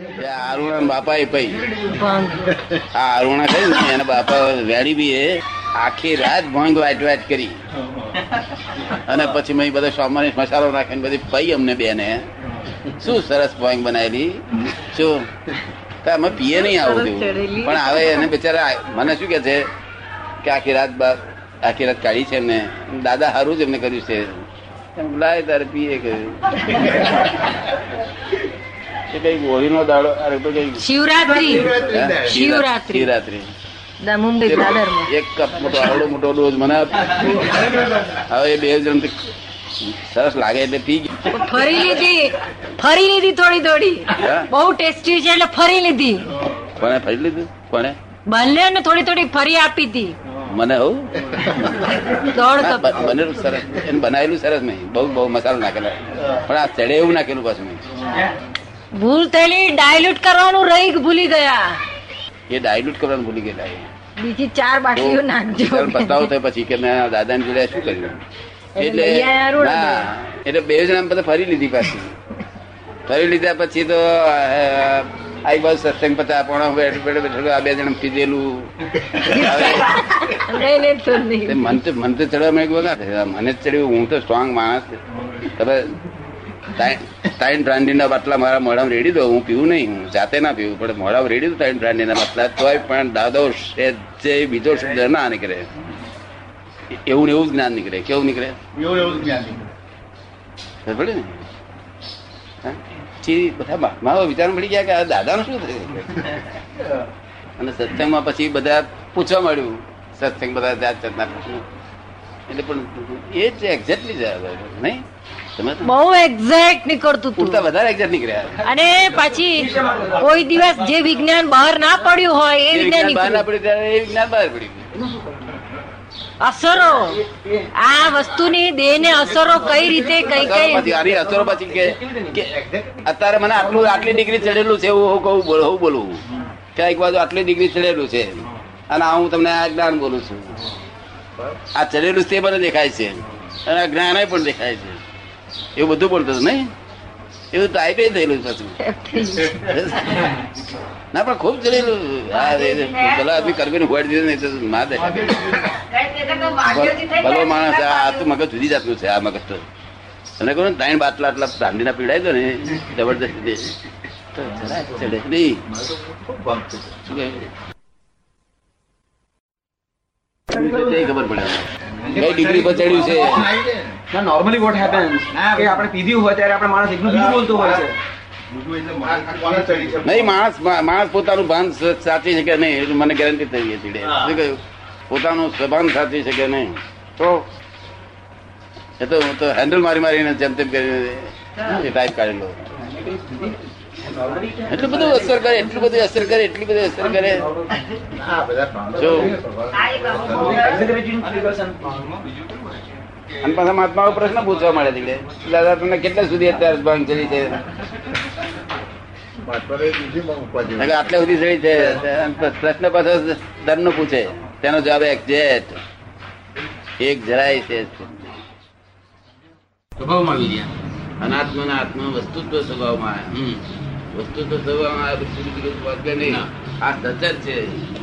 અરુણા બાપા એ ભાઈ આ અરુણા કઈ ને એના બાપા વેડી બી એ આખી રાત ભંગ વાટ વાટ કરી. અને પછી મેં બધા સોમવારે મસાલો નાખીને બધી પઈ અમને બેને. શું સરસ ભંગ બનાવેલી શું? અમે પીએ નહીં આવું તેવું. પણ હવે એને બિચારા મને શું કે છે કે આખી રાત આખી રાત કાઢી છે એમને. દાદા સારું જ એમને કર્યું છે. એમ લાય તારે પીએ કર્યું શિવરાત્રી. શિવરાત્રી. શિવરાત્રી. એક કપ મોટો આવડો મોટો ડોઝ મને હવે બે જણ સરસ લાગે એટલે પી ગયા. ફરી લીધી. ફરી લીધી થોડી થોડી. બહુ ટેસ્ટી છે એટલે ફરી લીધી. કોને ફરી લીધું? કોને? બંને ને થોડી થોડી ફરી આપી હતી. મને હા, બનેલું સરસ. એને બનાવેલું સરસ નહીં. બહુ બહુ મસાલો નાખેલા. પણ આ ચડે એવું નાખેલું પાછું મેં ભૂલ થયેલી ડાયલ્યુટ કરવાનું રહી ભૂલી ગયા. એ ડાયલ્યુટ કરવાનું ભૂલી ગયેલા બીજી ચાર બાટલીઓ નાખજો પસ્તાવો થયો પછી કે મેં દાદા ને જોડે શું કર્યું? એટલે એટલે બે જણા બધા ફરી લીધી પાછી. ફરી લીધા પછી તો આઈ બસ સત્સંગ પતા પણ આ બે જણા પીધેલું. મન તો મન તો ચડવા મને ચડ્યું હું તો સ્ટ્રોંગ માણસ. તમે ત્રણ બ્રાન્ડીના બાટલા મારા મોઢામાં રેડી દો હું પીવું નહીં હું જાતે ના પીવું પણ મોઢામાં રેડી દો ત્રણ બ્રાન્ડીના બાટલા તોય પણ દાદો જે બીજો શબ્દ ના નીકળે. એવું એવું જ જ્ઞાન નીકળે કેવું નીકળે? ખબર પડી ને? હા? પછી બધા મહાત્માઓ વિચાર પડી ગયા કે આ દાદાનું શું થયું? અને સત્સંગમાં પછી બધા પૂછવા મળ્યું સત્સંગ બધા જાત જાતના પ્રશ્નો. એટલે પણ એ જ એક્ઝેક્ટલી જ નહીં? બહુ એક્ઝેક્ટ નીકળતું પૂરતા વધારે એક્ઝેક્ટ નીકળ્યા. અને પછી કોઈ દિવસ જે વિજ્ઞાન બહાર ના પડ્યું હોય એ વિજ્ઞાન બહાર ના પડ્યું ત્યારે એ વિજ્ઞાન બહાર પડ્યું. અસરો. આ વસ્તુની દેહ ને અસરો કઈ રીતે કઈ કઈ આની અસરો પછી કે અત્યારે મને આટલું આટલી ડિગ્રી ચડેલું છે એવું હું કહું બોલું હું બોલું. કે એક બાજુ આટલી ડિગ્રી ચડેલું છે. અને હું તમને આ જ્ઞાન બોલું છું. આ ચડેલું છે તે મને દેખાય છે. અને આ જ્ઞાન પણ દેખાય છે. એવું બધું બોલતો હતો નહીં? એવું ટાઈપે થયેલું પાછું. ના પણ ખૂબ ચડેલું. પેલા આદમી કરવીને હોડી દીધું નહીં તો ના દે. ભલો માણસ આ તો મગજ જુદી જાતનું છે આ મગજ તો. અને કહું ત્રણ બાટલા આટલા ચાંદીના પીડાય દો ને જબરદસ્તી. તો ચડે નહીં? તે ખબર પડે કઈ ડિગ્રી પર ચડ્યું છે? નોર્મલી વોટ હેપન્સ કે આપણે પીધું હોય ત્યારે આપણે માણસ એકલું બીજું બોલતું હોય છે. નહીં માણસ માણસ પોતાનું ભાન સાચી શકે નહીં. એટલું મને ગેરંટી થઈ ગઈ છે શું કહ્યું? પોતાનું સભાન સાચી શકે નહીં. તો? એ તો હું તો હેન્ડલ મારી મારીને જેમ તેમ કરીને ટાઈપ કાઢેલો? એટલું બધું અસર કરે એટલું બધું અસર કરે એટલી બધી અસર કરે. જો. અને પાછા મહાત્માઓ પ્રશ્ન પૂછવા મળે છે દાદા તમને કેટલા સુધી અત્યારે ભાંગ ચડી છે? કારણ કે આટલે સુધી ચડી છે. અને પ્રશ્ન પાછો ધર્મ નો પૂછે. તેનો જવાબ એક્ઝેક્ટ એક જરાય છે સ્વભાવમાં આવી ગયા અનાત્મ ના આત્મા વસ્તુત્વ સ્વભાવમાં. આવે. તો સ્વભાવમાં આવે પછી બીજું વાક્ય નહીં. આ સચર છે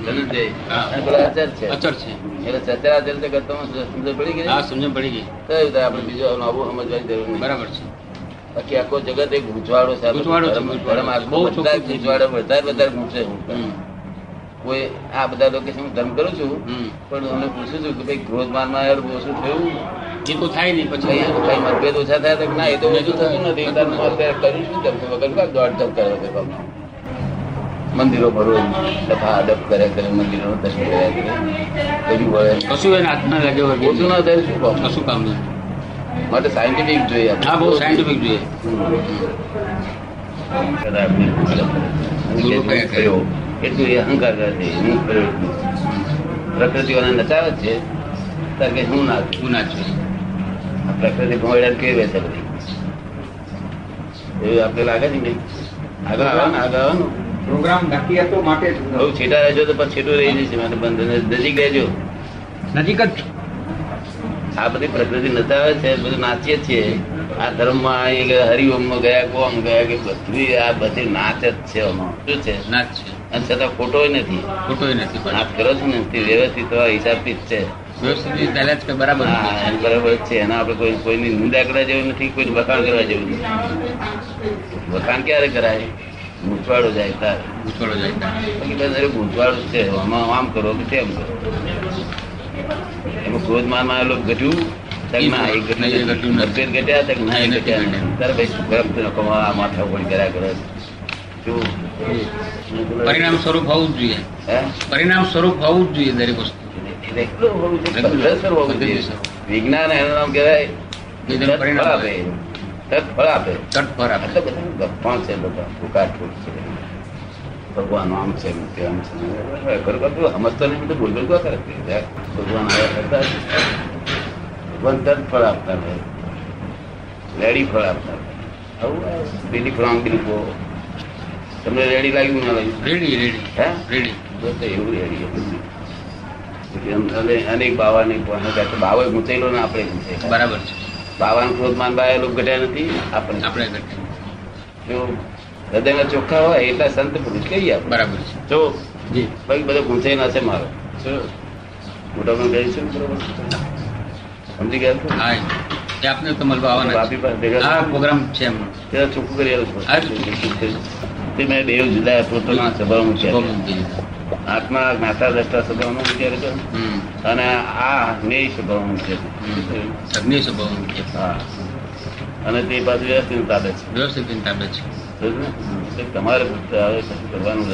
ધનંજય. અચર છે. અચર છે. એટલે સચરાચર જગતમાં સમજ પડી ગઈ હા સમજણ પડી ગઈ. તો આપણે બીજો નવું સમજવાની જરૂર નહીં. બરાબર છે. બાકી આખો જગત એક ગૂંચવાડો છે ગૂંચવાડો છે, બહુ બધા ગૂંચવાડો વધારે વધારે ગૂંચે હું. કોઈ આ બધા લોકો હું ધર્મ કરું છું? પણ તમને પૂછું છું કે ભાઈ ક્રોધ માનમાં યાર ઓછું થયું? એ તો થાય નહીં પછી કઈ મતભેદ ઓછા થયા તો ના એ તો ઓછું થતું નથી. તાર કર્યું શું? ધર્મ વગર દોડ ધપ કરે છે મંદિરો ભરો તથા અડપ કરે કરે મંદિરો દર્શન કર્યા કરે. બધું વળે કશું એને હાથમાં લાગે ઓછું ના થાય શું કામ કશું કામ નહીં. માટે સાયન્ટિફિક જોઈએ હા બહુ સાયન્ટિફિક જોઈએ. કદાચ આપણે એટલે હું એટલું એ અહંકાર કરે છે હું એટલું. પ્રકૃતિઓને નચાવે છે ત્યારે કે હું ના છું. ના છું. પ્રકૃતિ કેવી છે બધી? એવું આપણે લાગે છે નહીં? આગળ આવવાનું આગળ આવવાનું પ્રોગ્રામ નક્કી હતો માટે બહુ છેટા રહેજો તો પછી છેટું રહી જશે મને બંધ નજીક રહેજો. નજીક જ આ બધી પ્રકૃતિ નચાવે છે બધું નાચીએ છીએ. આ ધર્મમાં માં હરિઓમ હરિઓમમાં ગયા કોમ ગયા કે બધું આ બધી નાચ જ છે. શું છે? નાચ છે. અને છતાં ખોટો નથી. ખોટો નથી પણ નાચ કરો છો વ્યવસ્થિત હિસાબથી જ છે. વ્યવસ્થિત ચાલ્યા જ બરાબર જ હા, છે. એમ બરાબર છે. એના આપણે કોઈ કોઈની નિંદા કરવા જેવું નથી કોઈ વખાણ કરવા જેવું નથી. વખાણ ક્યારે કરાય? ગૂંચવાડો જાય તાર. ઉછળો જાય અરે ગૂંચવાડો છે. આમાં આમ કરો કે તેમ કરો. એમાં ક્રોધ માનમાં ઘટ્યું ઘટ્યું નથી. નથી. તારે ભાઈ ગરમ માથા ઉપર કર્યા કરે. શું પરિણામ સ્વરૂપ હોવું જ જોઈએ હે પરિણામ સ્વરૂપ હોવું જ જોઈએ દરેક વસ્તુ રેગ્યુલર હોવું જોઈએ, રેગ્યુલર. પદ્ધતસર હોવું જોઈએ. પદ્ધતિસર. વિજ્ઞાન એનું નામ કહેવાય વિજ્ઞાન તત્ ફળ પરિણામ આપે તત્ ફળ આપે તટ પર આપે આટલા બધા ગપ્પા છે બધા ફૂંકાટ ફૂંક છે ભગવાન આમ છે ને તેમ છે ને. ખરેખર તું સમજતો નહીં બધું બોલ બોલ ક્યાં કરે છે? યાર, ભગવાન આવ્યા કરતા જ. ભગવાન તત્ ફળ આપતા રહે રેડી ફળ આપતા રહે. આવું આ પેલી ફ્રોમ પેલી બહુ તમને રેડી લાગ્યું ના લાગ્યું રેડી રેડી હે? રેડી તો એવું રેડી એમ અનેક બાવાની બાવો ગુંચેલો ને આપણે ગુંચેલા. બરાબર છે. બાવાનું ક્રોધમાન બાય લોકો ઘટ્યા નથી આપણે આપણે જો હૃદયના ચોખ્ખા હોય એટલા સંત પુરુષ કહીએ આપણે. બરાબર છે. જો જી. ભાઈ બધો ગુંચાઈ ના છે મારો. મોટા પણ ગઈ છે સમજી ગયા છો? હા આપને તો મળવા આવવાના બાપી પાસે ભેગા? પ્રોગ્રામ છે એમનો. ચોખ્ખું કરી આવ્યો. છું. તે મેં બે જુદા પોતાના સ્વભાવ મૂક્યા. આત્મા જ્ઞાતા દ્રષ્ટા સભામાં મૂક્યા છે અને આ નેય સ્વભાવ મૂક્યા છે સ્વભાવ મૂકીએ. હા. અને તે પાછું વ્યવસ્થિત તાબે છે. વ્યવસ્થિત તાબે છે. ને? તમારે આવે કશું કરવાનું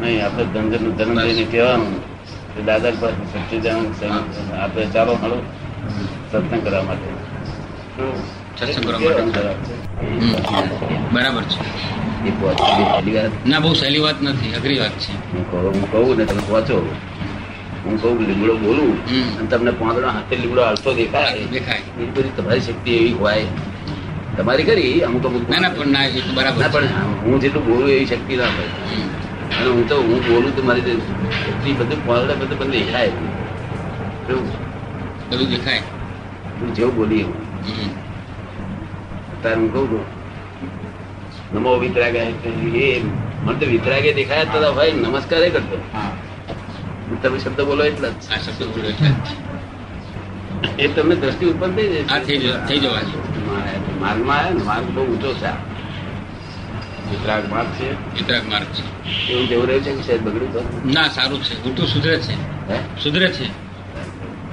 નહીં આપણે ધનજનનું જન્મ લઈને કહેવાનું. કે દાદા પાસે સચ્ચિદાનંદ આપણે ચાલો મળો. સત્સંગ કરવા માટે. શું? સત્સંગ કરવા માટે. બરાબર છે. ના બહુ સહેલી વાત નથી અઘરી વાત છે. હું કહું ને તમે પહોંચો હું કહું લીમડો બોલું અને તમને પાંદડો હાથે લીમડો હાલતો દેખાય. દેખાય. એ બધી તમારી શક્તિ એવી હોય. તમારી કરી અમુક અમુક ના પણ ના એ તો બરાબર ના પણ હું જેટલું બોલું એવી શક્તિ ના હોય. અને હું તો હું બોલું તો મારી એટલી બધું પાંદડા બધું બધું દેખાય? બધું દેખાય. હું જેવું બોલી એવું અત્યારે હું કહું છું નમો વિતરાગે એ મને તો વિતરાગે દેખાયા તો ભાઈ નમસ્કાર કરતો. હા. તમે શબ્દ બોલો એટલા જ. આ શબ્દ બોલ્યો એટલે એ તમને દ્રષ્ટિ ઉત્પન્ન થઈ જાય. થઈ જવા- થઈ જવાની માર્ગમાં આવ્યા ને માર્ગ બહુ ઊંચો છે. વિતરાગ માર્ગ છે. વિતરાગ માર્ગ છે. એવું જેવું રહ્યું છે કે સાહેબ બગડ્યું તો? ના સારું છે. ઉલટું સુધરે છે. સુધરે છે.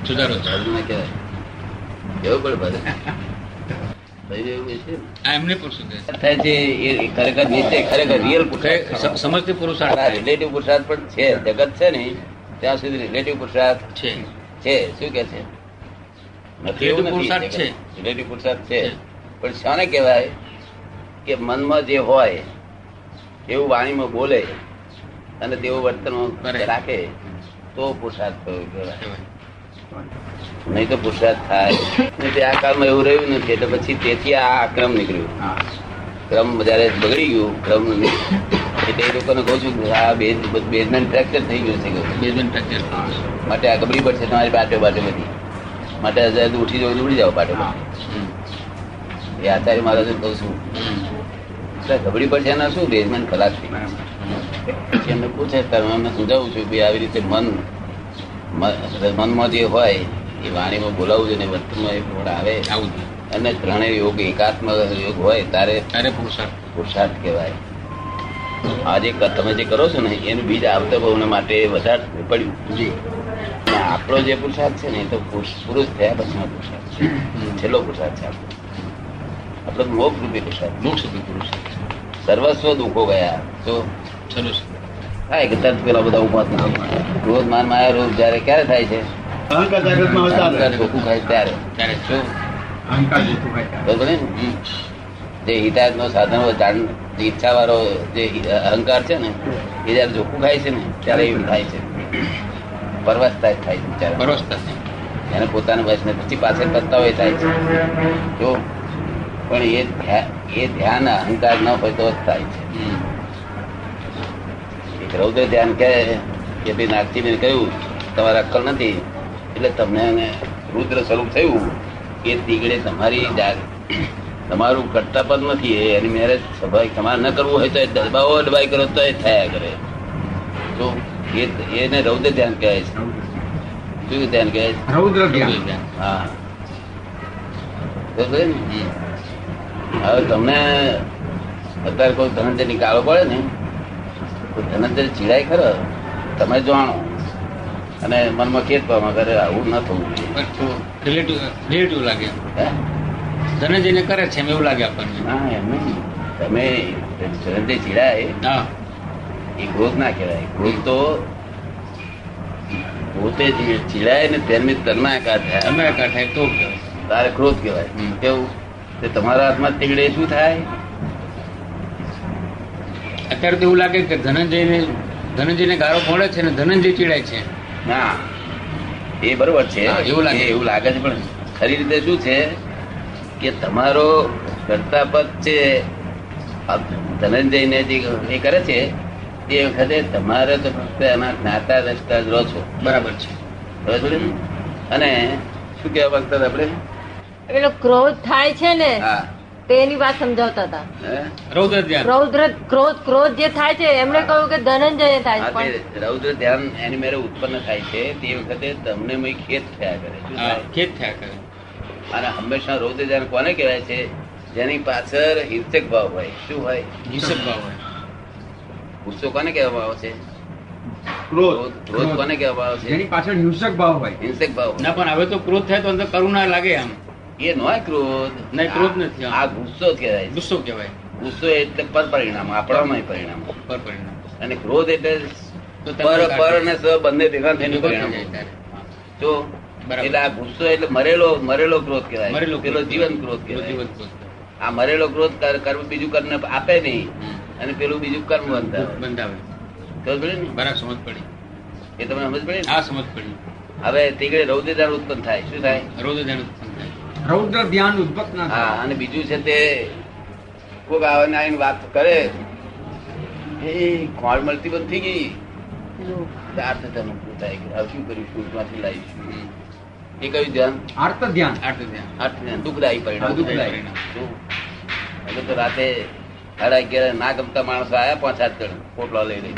સુધારો છે. કેવું પડે બધે જેવું એમને ખરેખર નીચે ખરેખર રિયલ પુરુષાર્થ સ- સમજથી પુરુષાર્થ રિલેટિવ પુરુષાર્થ પણ છે. જગત છે ને ત્યાં સુધી રિલેટિવ પુરુષાર્થ છે. છે. શું કે છે. રિલેટિવ પુરુષાર્થ છે. પણ શાને કહેવાય કે મનમાં જે હોય એવું વાણીમાં બોલે અને તેવું વર્તન રાખે તો પુરુષાર્થ થયો કહેવાય. નહીં તો પુરસાદ થાય. તે આ કાળમાં એવું રહ્યું નથી. એટલે પછી તેથી આ આક્રમ નીકળ્યું. ક્રમ જયારે બગડી ગયું ક્રમ એટલે એ લોકોને કહું છું આ બેઝ બેઝમેન્ટ ફ્રેક્ચર થઈ ગયું છે બેઝમેન્ટ ફ્રેક્ચર. માટે આ ગબડી પડશે તમારી પાટો પાટો બધી. માટે હજાર ઉઠી જવું ઉડી જાવ પાટો હમ. એ આચાર્ય મહારાજ કહું છું. ગબડી પડશે એના શું? બેઝમેન્ટ ખલાસ થઈ પછી એમને પૂછે તમે એમને સમજાવું છું કે આવી રીતે મન મનમાં જે હોય એ વાણીમાં બોલાવવું જોઈએ ને વર્તનમાં એ પ્રમાણે આવે. અને ત્રણેય યોગ એકાત્મ યોગ હોય તારે ત્યારે પુરુષાર્થ. પુરુષાર્થ કહેવાય. આજે તમે જે કરો છો ને એનું બીજ આવતા બહુને માટે વધારે પડ્યું. જી. આપણો જે પુરુષાર્થ છે ને એ તો પુરુષ થયા પછીનો પુરુષાર્થ છે. છેલ્લો પુરુષાર્થ છે આપણો. આપણો મોક્ષ રૂપી પુરુષાર્થ મોક્ષ સુધી પુરુષાર્થ સર્વસ્વ દુઃખો ગયા. તો ચલો થાય કે તરત પેલા બધા ઊભા થાય. રોજ માન માયા રોગ જયારે ક્યારે થાય છે. જે હિતાયત નો? સાધન ઈચ્છા વાળો જે અહંકાર છે ને એ જયારે જોખું ખાય છે ને ત્યારે એવું થાય છે. પરવસતા થાય છે. પરવસતા. એને પોતાના વસ ને પછી પાછળ પસ્તાવો એ થાય છે. જો પણ એ એ ધ્યાન અહંકાર ન હોય તો જ થાય છે. રૌદ્ર ધ્યાન કહે કે ભાઈ નાગજીને કહ્યું તમારે અક્કલ નથી. એટલે તમને રુદ્ર સ્વરૂપ થયું. એ દીગડે તમારી તમારું કરતા પદ નથી એની મેરેજ સ્વાભાવિક તમારે ન કરવું હોય તો એ દબાવો દબાઈ કરો તો એ થયા કરે. તો એ એને રૌદ્ર ધ્યાન કહે છે. શું ધ્યાન કહે છે? રૌદ્ર ધ્યાન. હા? હવે તમને અત્યારે કોઈ ધનંજયની ગાળો પડે ને ધનંજય ચીડાય ખરો? તમે જાણો. અને મનમાં કેદ પામા કરે આવું ન થવું relative લાગે? ધનંજયને કરે છે એવું લાગે આપણને. એમ તમે ધનંજય ચીડાય એ ક્રોધ ના કહેવાય. ક્રોધ તો પોતે જે ચીડાય ને તેની તન્માકાર થાય. તમે થાય તો તારે ક્રોધ કહેવાય. કેવું? તે તમારા હાથમાં તીગડે શું થાય? અત્યારે તો એવું લાગે કે ધનંજયને ધનંજયને ગારો પડે છે ને ધનંજય ચીડાય છે. ના એ બરોબર છે. એવું લાગે. એવું લાગે છે પણ ખરી રીતે શું છે કે તમારો કર્તાપદ છે ધનંજયને જે એ કરે છે તે વખતે તમારે તો ફક્ત એના જ્ઞાતા રસ્તા જ રહો છો. બરાબર છે. બરાબર અને શું કહેવા માંગતા આપણે? પેલો ક્રોધ થાય છે ને હા. તેની વાત સમજાવતા હતા. રૌદ્ર ધ્યાન રૌદ્ર ક્રોધ ક્રોધ જે થાય છે એમણે કહ્યું કે ધનંજય થાય છે રૌદ્ર ધ્યાન એની મેરે ઉત્પન્ન થાય છે તે વખતે તમને મય ખેત થયા કરે. હા થાય? કરે. અને હંમેશા રૌદ્ર ધ્યાન કોને કહેવાય છે? જેની પાછળ હિંસક ભાવ હોય. શું હોય? હિંસક ભાવ હોય. ગુસ્સો કોને કહેવામાં આવે છે? ક્રોધ. ક્રોધ ક્રોધ કોને કહેવામાં આવે જેની એની પાછળ હિંસક ભાવ હોય. હિંસક ભાવ ના પણ હવે તો ક્રોધ થાય તો અંદર કરુણા લાગે આમ. એ નો ક્રોધ. નહીં, ક્રોધ નથી. આ ગુસ્સો કહેવાય ગુસ્સો કહેવાય. ગુસ્સો એટલે પર પરિણામ આપણામાં પરિણામ. પર પરિણામ અને ક્રોધ એટલે પર પર અને સ બંને ભેગા થઈને પરિણામ તો એટલે આ ગુસ્સો એટલે મરેલો મરેલો ક્રોધ કહેવાય. મરેલો પેલો જીવન ક્રોધ કહેવાય. આ મરેલો ક્રોધ કર્મ બીજું કર્મ આપે નહીં. અને પેલું બીજું કર્મ બંધાવે? બરાબર સમજ પડી. એ તમને સમજ પડી હા સમજ પડી. હવે તીગડે રૌદેદાર ઉત્પન્ન થાય. શું થાય? રૌદ્ર ઉત્પન્ન રૌદ્ર ધ્યાન ઉદ્ભત ના હા થાય અને બીજું છે તે કોક આવે આવીને વાત કરે. એ ખોળ મળતી બંધ થઈ ગઈ. અર્થ થતા થાય કે હવે શું કર્યું? શૂટમાંથી લાવીશું. એ કયું ધ્યાન? અર્થ ધ્યાન. અર્થ ધ્યાન. અર્થ ધ્યાન. દુઃખદાયી પરિણામ. દુઃખદાયી. પરિણામ. તો રાતે સાડા અગિયાર ના ગમતા માણસો આયા પાંચ સાત જણ પોટલો લઈ લઈ.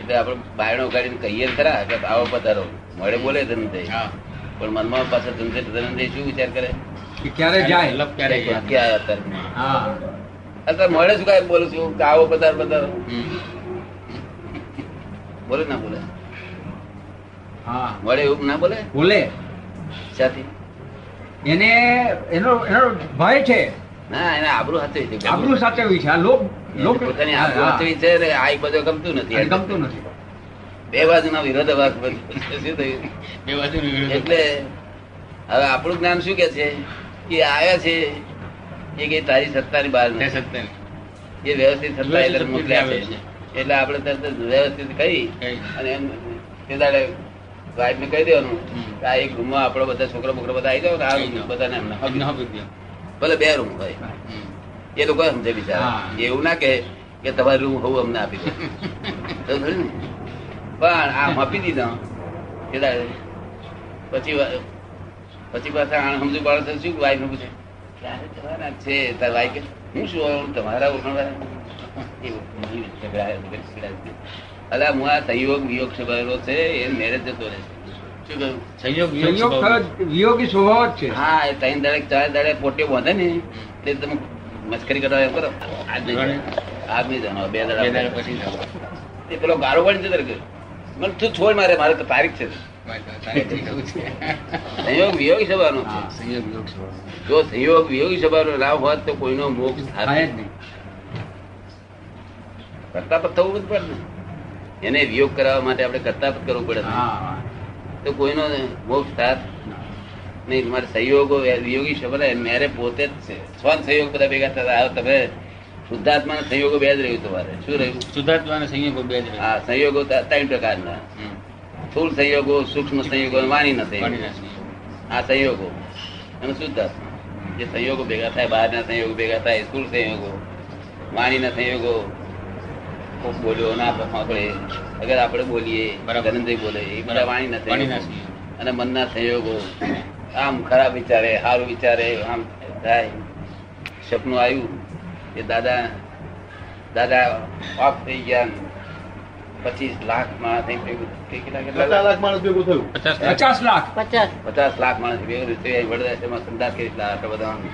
એટલે આપણે બાયણો કાઢીને કહીએ ને ખરા કે આવો પધારો. મળે બોલે ધનંજય હા. પણ મનમાં પાછા ધનંજય ધનંજય શું વિચાર કરે? કે ક્યારે જાય? લપ ક્યારે જાય? અત્યારે હા. અત્યારે? મળે શું કાંઈ બોલું છું? કે આવો પધાર પધાર? બોલે ના બોલે? હા. મળે એવું ના બોલે? બોલે. સાથી એને એનો એનો ભય છે. ના એને આબરૂ હાથે છે. આબરૂ સાચવી છે. આ લોક લોક પોતાની આબરૂ હાથવી છે આ બધું ગમતું નથી. એને ગમતું નથી. બે બાજુના વિરોધાભાસ શું થયું? બે બાજુ એટલે હવે આપણું જ્ઞાન શું કે છે? કે આવ્યા છે એ કે તારી સત્તાની બહાર નથી. એ વ્યવસ્થિત સત્તા એટલે મોકલ્યા છે. એટલે આપણે તરત વ્યવસ્થિત કહી કહી. અને એમ તે દાડે વાઈફ ને કહી દેવાનું આ એક રૂમમાં આપણો બધા છોકરા બોકરા બધા આવી જાવ ને આ રૂમ બધાને એમને. ભલે બે રૂમ હોય. એ લોકો સમજે બિચારા. એવું ના કે તમારું રૂમ હોવું અમને આપી દે. તો ને? પણ આમ આપી દીધા. એ પછી પછી પાછા સમજુ બાળક શું વાઈફ પૂછે? ક્યારે જવાના છે? તાર વાઈફ કે હું શું તમારા. અલા હું આ સંયોગ વિયોગ સ્વભાવેલો છે એ મેરેજ જતો રહે શું કહ્યું? સંયોગ વિયોગ સંયોગ સ્વભાવ. થયો જ વિયોગી સ્વભાવ છે. હા એ ત્રણ દાડે ચાર દાડે પોટે બાંધે ને તે તમે મસ્કરી કરવા એમ કરો. આજ નહીં. આજ નહીં જાણો બે બે દાડા દાડા પછી એ પેલો ગારો પડી જતો કે મને તું છોડ મારે મારે તો તારીખ છે. સંયોગ વિયોગી સભાનો છે. જો સંયોગ વિયોગી સભાનો લાભ હોત તો કોઈનો મોક્ષ થાય જ નહીં. કરતાપત થવું જ પડે એને વિયોગ કરાવવા માટે આપણે કરતાપત કરવું પડે તો કોઈનો મોક્ષ થાત નહીં મારે સહયોગો વિયોગી સભા મેરે પોતે જ છે. સ્વન સહયોગ બધા ભેગા થતા હવે તમે શુદ્ધાત્મા સંયોગો બે જ રહ્યું તમારે. શું રહ્યું? શુદ્ધાત્મા સંયોગો બે જ હા સંયોગો ત્રણ પ્રકારના. સ્થૂળ સંયોગો સૂક્ષ્મ સંયોગો વાણી નથી આ સંયોગો અને શુદ્ધાત્મા. જે સંયોગો ભેગા થાય બહારના સંયોગો ભેગા થાય સ્થૂળ સંયોગો વાણીના સંયોગો. બોલ્યો ના આપણે અગર આપણે બોલીએ. ધનંજય બોલે એ બધા વાણીના વાણીના સંયોગો. સંયોગો. અને મનના સંયોગો. આમ ખરાબ વિચારે સારું વિચારે આમ થાય. સપનું આવ્યું કે દાદા દાદા ઓફ થઈ ગયા પચીસ લાખ માણસ અહીં ભેગું થઈ કેટલા કેટલા કેટલા લાખ માણસ ભેગું થયું. પચાસ લાખ. પચાસ લાખ. પચાસ. લાખ માણસ ભેગું થયું. અહીં વડોદરામાં સંદાસ કરી દીધા આટલા બધા ને.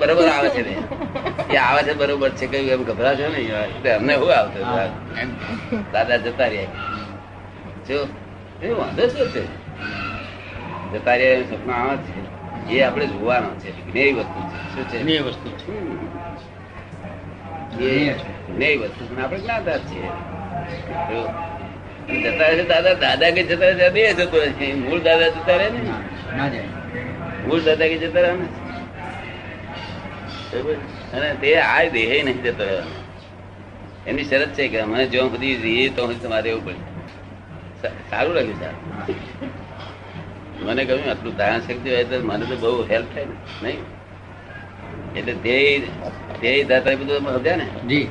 બરોબર આવે છે ને. એ આવે છે બરોબર છે કઈ એમ ગભરાશો એટલે અમને શું આવતો? દાદા જતા રહ્યા. જો એ વાંધો શું છે? જતા રહ્યા એવું સપના આવે છે? એ આપણે જોવાનો છે. જ્ઞેય વસ્તુ છે. શું છે? જ્ઞેય વસ્તુ છે. જ્ઞેય વસ્તુ પણ આપણે જ્ઞાતા છીએ. જતા રહે દાદા દાદા કે જતા રહે બે જતો રહે છે. મૂળ દાદા જતા રહે ને? મૂળ દાદા કે જતા રહે ને? અને તે આ દેહ નહીં જતો રહેવાનો. એમની શરત છે કે અમે જો સુધી રહીએ તો તમારે એવું પડે. સારું લાગ્યું સાહેબ મને કહ્યું આટલું ધારણ શક્તિ હોય તો મને તો બહુ હેલ્પ થાય ને નહીં? એટલે ધ્યેય ધ્યેય દાતા બધું સમજ્યા ને? જી.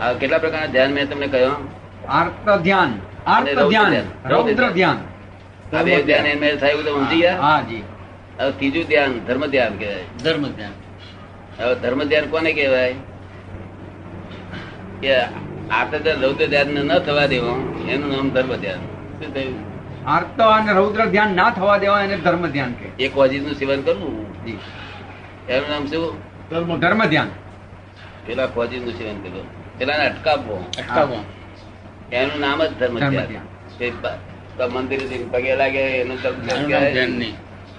આ કેટલા પ્રકારના ધ્યાન મેં તમને કહ્યું? આર્ત ધ્યાન આર્ત ધ્યાન. રૌદ્ર ધ્યાન. આ બે ધ્યાન. એમ થાય તો સમજી ગયા? હા જી. હવે ત્રીજું ધ્યાન ધર્મ ધ્યાન કહેવાય. ધર્મ ધ્યાન. હવે ધર્મ ધ્યાન કોને કહેવાય? કે આર્ત ધ્યાન રૌદ્ર ધ્યાન ન થવા દેવો એનું નામ ધર્મ ધ્યાન. શું થયું? આર્ત અને રૌદ્ર ધ્યાન ના થવા દેવા એને ધર્મ ધ્યાન કે એક વાજી નું સેવન કરવું? એનું નામ શું? ધર્મ ધર્મ ધ્યાન. પેલા ફોજી નું સેવન કરવું પેલા અટકાવવો. અટકાવવા. એનું નામ જ ધર્મ ધ્યાન. મંદિર પગે લાગે એનું ધર્મ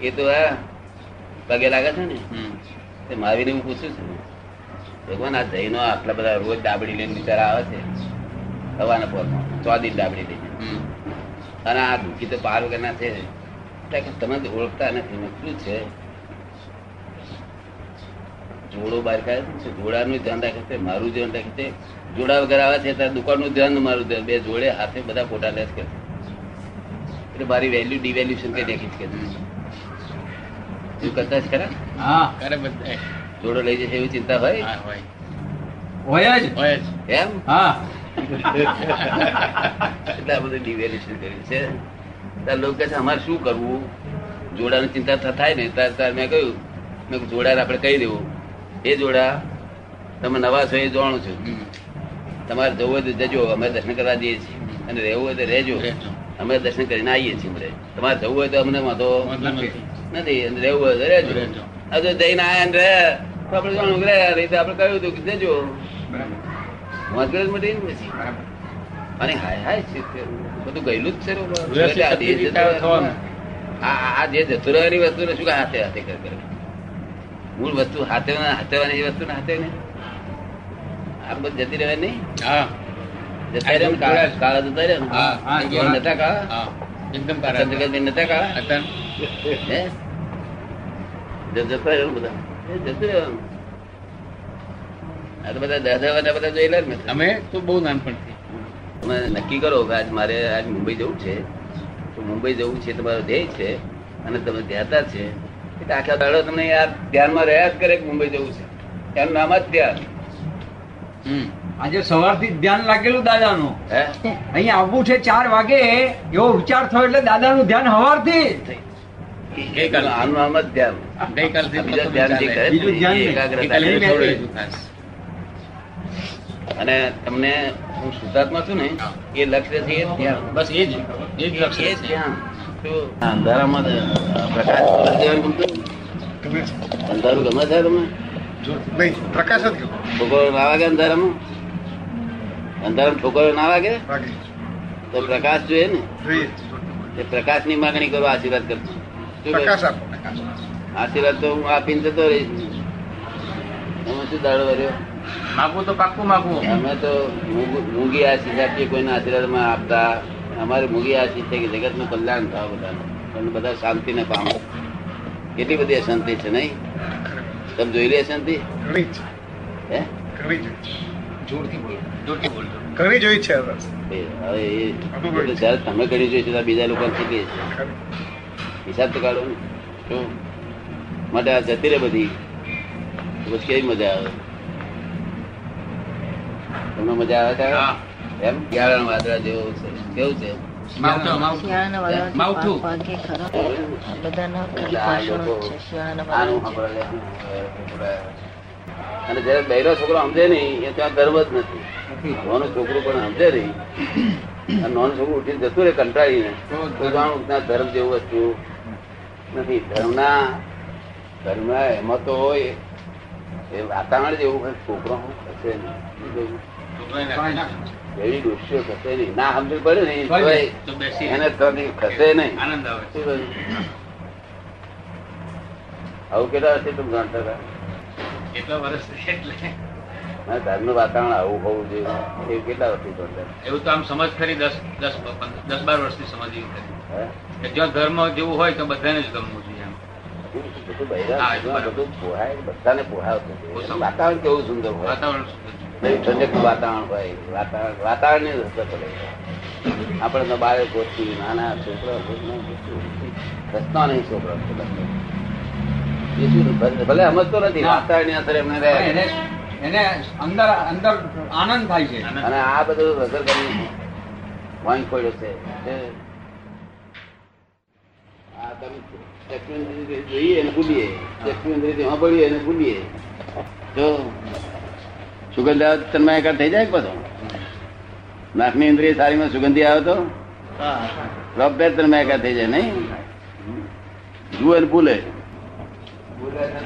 એ તો હા પગે લાગે છે ને? હમ. તે મહાવીર હું પૂછું છું ભગવાન આ જૈનો આટલા બધા રોજ ડાબડી લઈને બિચારા આવે છે હવાના પોરમાં ચોદી ડાબડી લઈને. અને આ દુઃખી તો પાર વગરના છે તમે ઓળખતા નથી મેં શું છે? જોડો બહાર કાઢે છે જોડાનું ધ્યાન રાખે છે મારું ધ્યાન રાખે છે. જોડા વગર આવે છે ત્યારે દુકાનનું ધ્યાન મારું ધ્યાન. બે જોડે હાથે બધા ફોટા લેસ કરે એટલે મારી વેલ્યુ ડિવેલ્યુશન કઈ દેખી કે તું કરતા જ ખરા? હા. કરે બધા જોડો લઈ જશે એવી ચિંતા હોય? હોય. હોય જ. હોય જ. એમ? હા. એટલે આ બધું ડિવેલ્યુશન કર્યું છે ત્યારે લોકો કહે છે અમારે શું કરવું? જોડાની ચિંતા થાય ને ત્યારે ત્યારે મેં કહ્યું મેં જોડાને આપણે કહી દેવું. એ જોડા તમે નવા છો એ જાણું છું. તમારે જવું હોય તો જજો અમે દર્શન કરવા જઈએ છીએ. અને રહેવું હોય તો રહેજો. અમે દર્શન કરીને આવીએ છીએ બધે તમારે જવું હોય તો અમને વાંધો નથી. અને રહેવું હોય તો રહેજો. હજુ જઈને આયા ને રહે. આપણે જાણવું રહે આપણે કહ્યું હતું કે જજો. બરાબર મટી ને પછી અને હાય હાય બધું ગયેલું જ છે રો. વ્યવસ્થિત એટલે આ જે જતો રહેવાની વસ્તુ શું હાથે હાથે કરે મૂળ વસ્તુ હાથે હાથેવાની વસ્તુ ને હાથે ને? આ બધું જતી રહે નહીં? જતા રહે કાળા જતા રહે નતા કાળા? એકદમ કાળા નતા કાળા? જતા રહે બધા. જતું રહેવાનું. આ તો બધા દાદા વાદા બધા જોયેલા જ અમે તો બહુ નાનપણથી. તમે નક્કી કરો કે આજ મારે આજ મુંબઈ જવું છે. તો મુંબઈ જવું છે તમારો ધ્યેય છે અને તમે ધ્યાતા છે. એટલે આખા દાડો તમને યાર ધ્યાનમાં રહ્યા જ કરે કે મુંબઈ જવું છે. એનું નામ જ ધ્યાન. હમ. આજે સવારથી ધ્યાન લાગેલું દાદાનું. હે? અહીંયા આવવું છે ચાર વાગે એવો વિચાર થયો એટલે દાદાનું ધ્યાન હવારથી આનું નામ જ ધ્યાન. ગઈકાલથી આ બીજા ધ્યાન જે કરે બીજું ધ્યાન એકાગ્રતા ગઈકાલે છે. છોડ્યું હતું ખાસ અને તમને હું શુદ્ધાત્મા છું ને એ લક્ષ્ય છે બસ એ જ. એ જ લક્ષ્ય છે. અંધારામાં પ્રકાશ અંધારું ગમે છે તમને? પ્રકાશ જ છોકરો ના વાગે અંધારામાં? અંધારામાં છોકરો ના વાગે? તો પ્રકાશ જોઈએ ને. એ પ્રકાશની માગણી કરો આશીર્વાદ કરતો પ્રકાશ આપો આશીર્વાદ તો હું આપીને જતો રહીશ. હું શું દાડો વર્યો માગવું તો પાક્કું માગવું અમે તો મૂંગ- આશીષ આપીએ કોઈના આશીર્વાદમાં આપતા અમારે મૂંગી આશીષ છે કે જગતનું કલ્યાણ થાય બધાનું. અને બધા શાંતિને પામો. કેટલી બધી અશાંતિ છે નહીં? તમે જોઈ લે અશાંતિ? હે? જોરથી બોલો. જોરથી બોલજો. ઘણી જોઈ છે હવે. એ હવે એ એટલે જ્યારે તમે કરી જોઈ છે બીજા લોકો શીખીએ છે? હિસાબ તો કાઢો ને. માટે આ જતી રહે બધી. પછી કેવી મજા આવે? તમને મજા આવે. ત્યારે એમ? ગ્યારણ વાદળા જેવું છે. કેવું છે. અને જયારે બહેરો છોકરો સમજે નહીં એ ત્યાં ગર્વ જ નથી. નાનું છોકરું પણ સમજે નહીં. અને નાનું છોકરું ઉઠીને જતું રહે કંટાળીને તો જાણું કે ધર્મ જેવું વસ્તુ નથી. ધર્મના ધર્મ એમાં તો હોય એ વાતાવરણ જેવું છોકરો હું ખસે નહીં એવી દુષ્યો ખસે નહીં. ના સમજ પડે ને એને તો ખસે નહીં. આનંદ આવે. આવું કેટલા વર્ષથી તમે જાણતા હતા કેટલા વર્ષ એટલે? ઘરનું વાતાવરણ આવું હોવું જોઈએ. એ કેટલા વર્ષથી એવું તો આમ સમજ ખરી દસ દસ દસ બાર વર્ષથી સમજ એવી ખરી જો ધર્મ જેવું હોય તો બધાને જ ગમવું જોઈએ પોહાય બધાને પોહાવતું વાતાવરણ કેવું સુંદર હોય? વાતાવરણ સુંદર છે. વાતાવરણ હોય. વાતાવરણ વાતાવરણની અસર પડે આપણે તો બારે ગોઠવી નાના છોકરા રસ્તા નહીં છોકરા ભલે- સમજતો નથી વાતાવરણની અસર એમને રહે. એને અંદર અંદર આનંદ થાય છે. અને આ બધું અસર કરી વાંક પડ્યો છે. આ તમે જોઈએ અને ભૂલીએ. સાંભળીએ અને ભૂલીએ. જો સુગંધ આવે તો એકાદ થઈ જાય બધો? નાકની ઇન્દ્રિય સારીમાં સુગંધી આવે તો? રબ્બે તન્મય એકાદ થઈ જાય નહીં? જુએ ભૂલે. પછી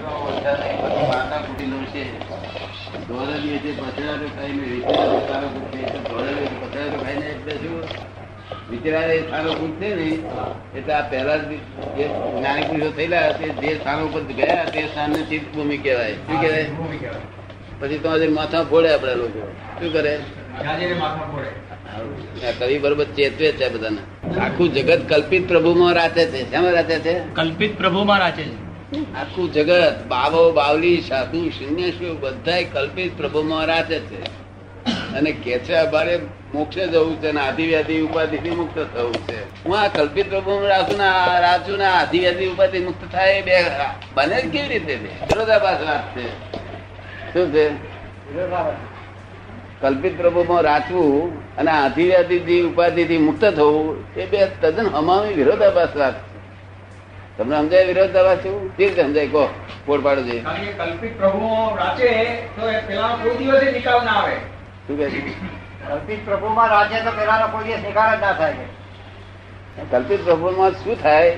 જ્ઞાની પુરુષો થયેલા તે જે સ્થાન ઉપર ગયા તે સ્થાનને ચિત્ત ભૂમિ કહેવાય? શું કહેવાય. પછી તો માથા ફોડે આપડે લોકો. શું કરે? કવિ બરોબર ચેતવે છે બધાને. આખું જગત કલ્પિત પ્રભુમાં રાચે છે. શેમાં રાચે છે? કલ્પિત પ્રભુમાં રાચે છે. આખું જગત બાવો બાવલી સાધુ શૂન્ય શું બધા કલ્પિત પ્રભુમાં રાચે છે. અને કે છે અમારે મોક્ષે જવું છે ને આધિવ્યાધિ ઉપાધિ થી મુક્ત થવું છે. હું આ કલ્પિત પ્રભુ રાખું ને રાજુ ને આધિવ્યાધિ ઉપાધિ મુક્ત થાય બે બને કેવી રીતે વિરોધાભાસ વાત છે. શું છે? કલ્પિત પ્રભુમાં રાચવું અને આધિવ્યાધિથી ઉપાધિથી મુક્ત થવું એ બે તદ્દન હમામી વિરોધાભાસ વાત તમને સમજાય વિરોધાભાસ શું કેવી રીતે સમજાય. કહો પોડ પાડો છે કલ્પિત પ્રભુ રાચે તો પેલા કોઈ દિવસે નિકાલ ના આવે. શું કહે છે? કલ્પિત પ્રભુમાં રાજ્ય તો પેલાનો કોઈ દિવસ નિકાલ જ ના થાય કલ્પિત પ્રભુમાં શું થાય?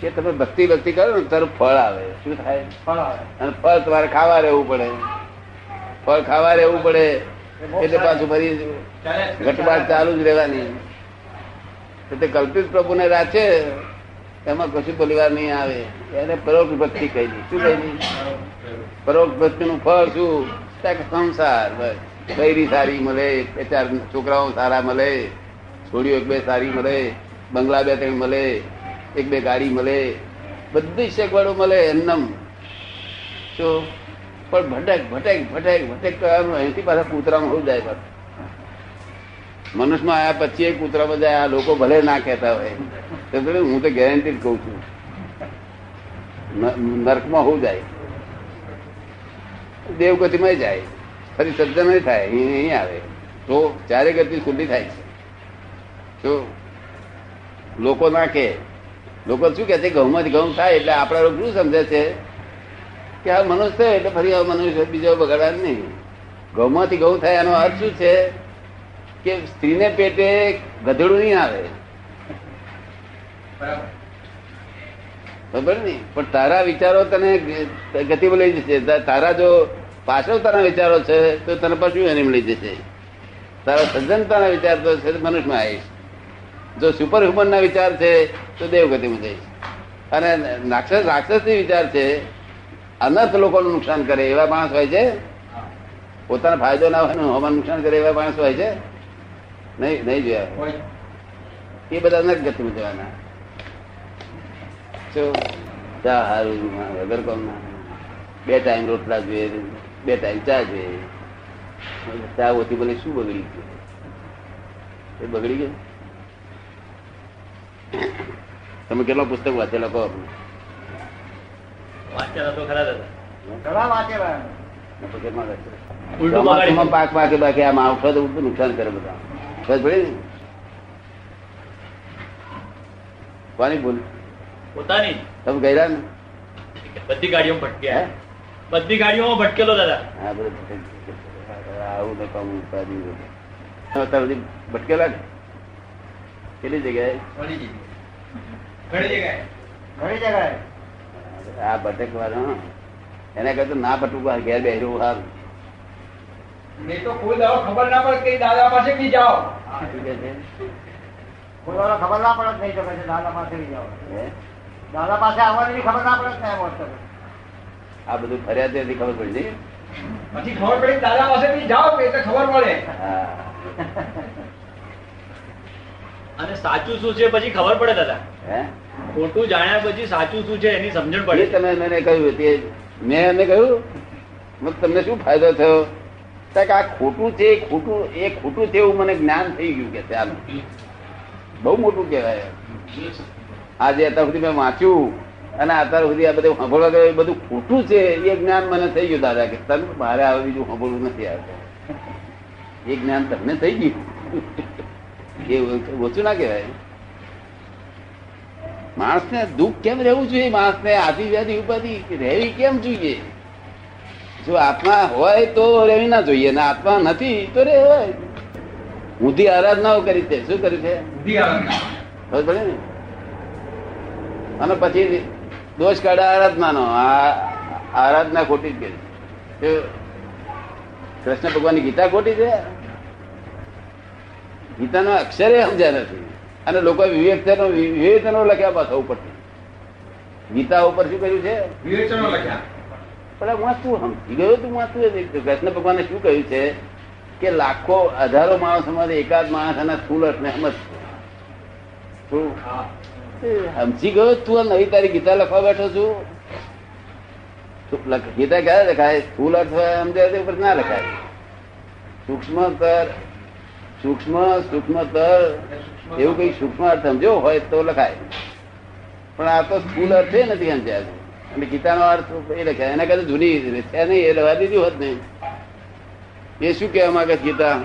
કે તમે ભક્તિ ભક્તિ કરો ને તારું ફળ આવે. શું થાય? ફળ આવે. અને ફળ તમારે ખાવા રહેવું પડે. ફળ ખાવા રહેવું પડે. એટલે પાછું ફરી ઘટબાટ ચાલુ જ રહેવાની. એટલે કલ્પિત પ્રભુને રાખે એમાં કશું પરિવાર નહીં આવે. એને પરોક્ષ ભક્તિ કહી શું કહી પરોક્ષ ભક્તિ નું ફળ શું? સંસાર બૈરી સારી મળે બે ચાર છોકરાઓ સારા મળે છોડીઓ એક બે સારી મળે બંગલા બે ત્રણ મળે એક બે ગાડી મળે બધી શેકવાડું મળે એમનમ. શું? પણ ભટક ભટક ભટક ભટક કરવાનું અહીંથી પાછા કૂતરામાં હોઈ જાય પાછું? મનુષ્યમાં આયા પછી એ કૂતરામાં જાય આ લોકો ભલે ના કહેતા હોય. હું તો ગેરંટી જ કઉ છું નર્કમાં હોવું જાય? દેવગતિમાં જાય. ફરી સજ્જન નહીં થાય, અહીં નહીં આવે. તો ચારે ગતિ ખુલ્લી થાય છે. તો લોકો ના કે લોકો શું કે છે? ઘઉંમાંથી ઘઉં થાય એટલે આપણા લોકો શું સમજે છે? કે આ મનુષ્ય છે એટલે ફરી આ મનુષ્ય બીજો બગાડવા નહીં. ગૌમાંથી ઘઉં થાય એનો અર્થ શું છે? કે સ્ત્રીને પેટે ગધેડું નહીં આવે. ખબર ને પણ તારા વિચારો તને ગ- ગતિમાં લઈ જશે. તારા જો પાછળતાના વિચારો છે તો તને પશુ એને લઈ જશે. તારા સજ્જનતાના વિચાર તો છે મનુષ્યમાં આવીશ. જો સુપર હ્યુમન ના વિચાર છે તો દેવગતિમાં જઈશ. અને રાક્ષસ રાક્ષસની વિચાર છે અનર્થ લોકોનું નુકસાન કરે એવા માણસ હોય છે? પોતાનો ફાયદો ના હોય હવાનું નુકસાન કરે એવા માણસ હોય છે? નહીં નહીં જોયા એ બધા અનર્થ ગતિમાં જવાના ચા હારું વગર કોમ ના. બે ટાઈમ રોટલા જોઈએ બે ટાઈમ ચા જોઈએ. ચા ઓછી બોલે શું બગડી ગયું? એ બગડી ગયું? તમે કેટલો પુસ્તક વાંચેલા કહો વાંચેલા તો ખરા દાદા. ઘણા વાંચેલા ઉલટું પાક પાકે બાકી આ માવઠો તો ઉલટું નુકસાન કરે બધા. ખબર પડી ને? કોની ભૂલ? પોતાની તમે ગયેલા ને? બધી ગાડીઓ ભટક્યા હે? બધી ગાડીઓમાં ભટકેલો દાદા. હા બધું આવું તો કામ ઉપાધિ બધું. ભટકેલા ને? કેટલી જગ્યાએ? ઘણી જગ્યાએ. ઘણી જગ્યાએ. આ ભટકવાનો એને કરતા ના ભટકવા ઘેર બેહરું સારું નહીં તો કોઈ દાડો ખબર ના પડે કે દાદા પાસે બી જાઓ. શું કે છે? કોઈ વાર ખબર ના પડે નહીં તો દાદા પાસે બી જાઓ. દાદા પાસે આવવાની ખબર ના પડે જ નહીં આ બધું ફરિયાદ ત્યાંથી ખબર પડી પછી ખબર પડી દાદા પાસે બી જાઓ એટલે ખબર પડે. અને સાચું શું છે પછી ખબર પડે દાદા? હે? ખોટું જાણ્યા પછી સાચું શું છે એની સમજણ પડે. તમે મને કહ્યું તે મેં એમને કહ્યું તમને શું ફાયદો થયો? તો કે આ ખોટું છે, ખોટું, એ ખોટું છે એવું મને જ્ઞાન થઈ ગયું કે ચાલો બહુ મોટું કહેવાય. આજે અત્યાર સુધી મેં વાંચ્યું, અને અત્યાર સુધી આ બધું સાંભળવા ગયો, એ બધું ખોટું છે, એ જ્ઞાન મને થઈ ગયું દાદા, કે તને મારે આવે બીજું સાંભળવું નથી આવતું. એ જ્ઞાન તમને થઈ ગયું. એ ઓછું ના કહેવાય. માણસને દુઃખ કેમ રહેવું જોઈએ? માણસને આદિ વ્યાધિ ઉપાધિ રહેવી કેમ જોઈએ? જો આત્મા હોય તો રહેવી ના જોઈએ ને આત્મા નથી તો રહેવાય. ઊંધી આરાધનાઓ કરી છે. શું કરી છે? ને? અને પછી દોષ કાઢે આરાધનાનો. આ આરાધના ખોટી જ કરી? કૃષ્ણ ભગવાનની ગીતા ખોટી છે? ગીતાનો અક્ષરે સમજ્યા નથી. અને લોકો વિવેચનો વિવેચનો લખ્યા પાછા ઉપરથી ગીતા ઉપર શું કહ્યું છે? વિવેચનો લખ્યા. પણ હું શું સમજી ગયો તું વાંચતું કૃષ્ણ ભગવાને શું કહ્યું છે? કે લાખો હજારો માણસોમાં એકાદ માણસ એના સ્થુલ અર્થને એ સમજી ગયો તું નવી તારી ગીતા લખવા બેઠો છું? ગીતા ક્યારે લખાય? સ્થૂલ અર્થ સમજાય ઉપર ના લખાય. સૂક્ષ્મતર સૂક્ષ્મ સૂક્ષ્મતર એવું કઈ સૂક્ષ્મ અર્થ સમજો હોય તો લખાય. પણ આ તો સ્થૂલ અર્થ એ નથી સમજાય અને ગીતાનો અર્થ એ લખાય. એના કરતા જૂની છે નહીં એ રવા દીધી હોત નહીં એ શું કહેવા માંગે ગીતા?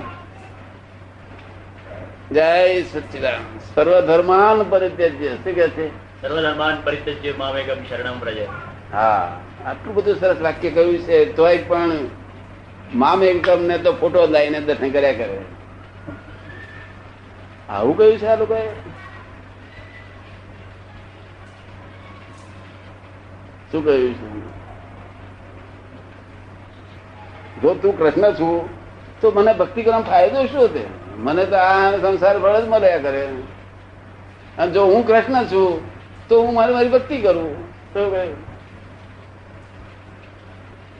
જય સચિદાન. સર્વધર્માન પરિત્યજ્ય. શું કે છે? સર્વધર્માન પરિત્યજ્ય મામેકમ શરણમ પ્રજય હા. આટલું બધું સરસ વાક્ય કહ્યું છે તોય પણ મામ એકમ ને તો ફોટો લાવીને દર્શન કર્યા કરે. આવું કહ્યું છે આ લોકોએ? શું કહ્યું છે? જો તું કૃષ્ણ છું, તો મને ભક્તિ કરવાનો ફાયદો શું તે મને તો આ સંસાર ફળ જ મળ્યા કરે. અને જો હું કૃષ્ણ છું, તો હું મારી મારી ભક્તિ કરું. તો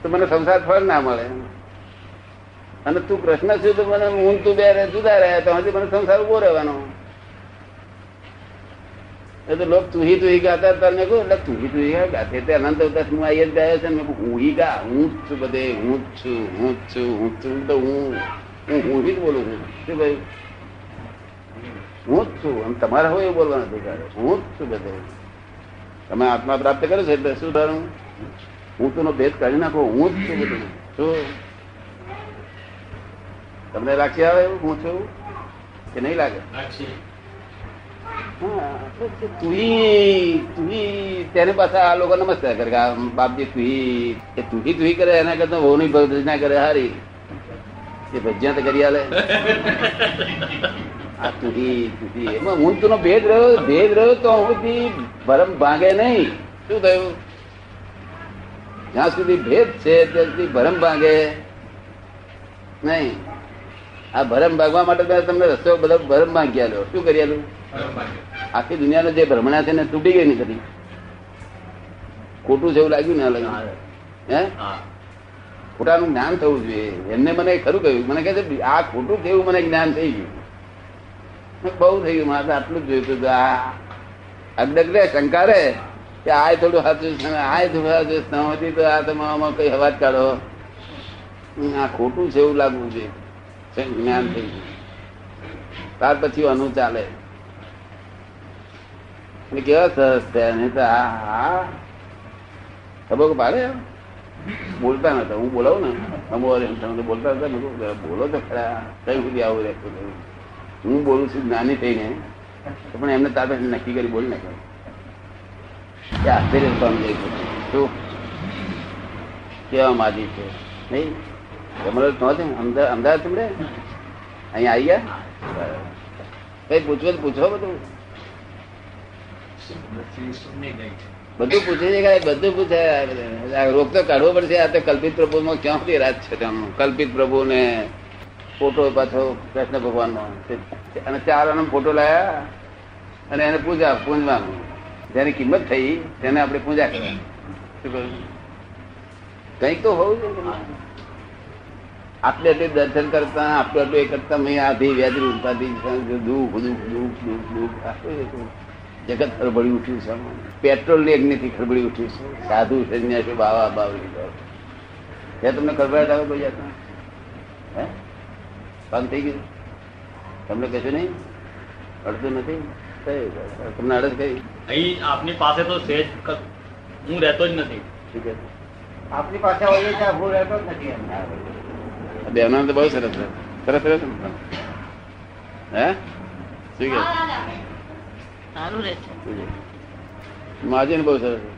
મને સંસાર ફળ ના મળે. અને તું કૃષ્ણ છું તો મને હું તું બે રહે જુદા રહ્યા તો હજી મને સંસાર ઊભો રહેવાનો. એ તો લોક તું હી તું હી ગાતા હતા મેં કહ્યું એટલે તું હી તું હી ગા ગાતે તે અનંત અવતાર હું આઈ જ ગાયો છે ને મેં કહ્યું, હું હી ગા હું જ છું બધે હું જ છું હું જ છું હું જ છું. તો હું હું હું હી જ બોલું છું. શું ભાઈ હું જ છું. અને તમારે હોય એવું બોલવાનું અધિકાર હું જ છું બધે. તમે આત્મા પ્રાપ્ત કરો છો એટલે શું થયું હું તો ભેદ કાઢી નાખો. હું જ છું બધું. શું? તમને રાખી આવે એવું? હું છું કે નહીં લાગે? હા, તુહી તુહી તેને પાછા આ લોકો નમસ્કાર કરે બાપજી તુહી એ તુહી તુહી કરે એના કરતા વહુ ની ભજના કરે હારી. એ ભજ્યા તો કરી આલે. આ તુહી તુહી એમાં હું તું ભેદ રહ્યો ભેદ રહ્યો તો હું ભરમ ભાંગે નહીં. શું થયું? જ્યાં સુધી ભેદ છે ત્યાં સુધી ભરમ ભાંગે નહીં. આ ભરમ ભાગવા માટે મેં તમને રસ્તો બધો ભરમ ભાંગી આલ્યો. શું કરી આખી દુનિયાનો જે ભ્રમણા છે ને તૂટી ગઈ નહીં કદી ખોટું છે એવું લાગ્યું ને લાગ્યું હે. ખોટાનું જ્ઞાન થવું જોઈએ. એમને મને ખરું કહ્યું. મને કહે છે આ ખોટું થયું મને જ્ઞાન થઈ ગયું. બહુ થઈ ગયું. મારે આટલું જ જોયું હતું આ અગડગડે શંકારે કે આ થોડું સાચું આ થોડું સાચું ન હતી તો આ તમારામાં કઈ હવાજ કાઢો. આ ખોટું છે એવું લાગવું જોઈએ. જ્ઞાન થઈ ગયું. ત્યાર પછી અનુ ચાલે. કેવા સરસ થયા પાડે? બોલતા નતા, હું બોલાવું ને? અમો તમે બોલતા હતા ને? બોલો તો ખરા, કઈ સુધી આવું રહેતું હું બોલું છું જ્ઞાની થઈને. પણ એમને તાર પાસે નક્કી કરી બોલી નાખે કે આશ્ચર્ય પામી શું? કેવા માજી છે, નહીં? તમારે નહોતું ને? અમદા- અમદાવાદ તમને અહીંયા આવી ગયા? કઈ પૂછવું પૂછો બધું. બધું પૂછે છે કે બધું પૂછે? રોગ તો કાઢવો પડશે. આ તો કલ્પિત પ્રભુમાં ક્યાંથી રાત છે કલ્પિત પ્રભુ ને ફોટો પાછો કૃષ્ણ ભગવાનનો. અને ચાર આનો ફોટો લાયા અને એને પૂજા, પૂંજવાનું. જેની કિંમત થઈ, તેને આપણે પૂજા કરવાની શું કંઈક તો હોવું જોઈએ. આટલે આટલે દર્શન કરતા આટલું આટલું એ કરતા મેં આધી વ્યાધી ઉપાધી દુઃખ દુઃખ દુઃખ દુઃખ દુઃખ જગત ખરબડી ઉઠ્યું છે. પેટ્રોલની અગ્નિથી ખરબડી ઉઠ્યું છે. સાધુ સંન્યાસી બાવા બાવરી ત્યાં તમને ખરબડાટ આવે કોઈ જાતના? હે? કામ થઈ ગયું? તમને કશું નહીં? અડતું નથી? તમને અડત કઈ અહીં આપની પાસે તો સેજ ક- હું રહેતો જ નથી. આપની પાસે હોઈએ ત્યાં હું રહેતો જ નથી બહેનો તો બહુ સરસ. સરસ સરસ? હે શું કે સારું રહે છે માજી બહુ સરસ.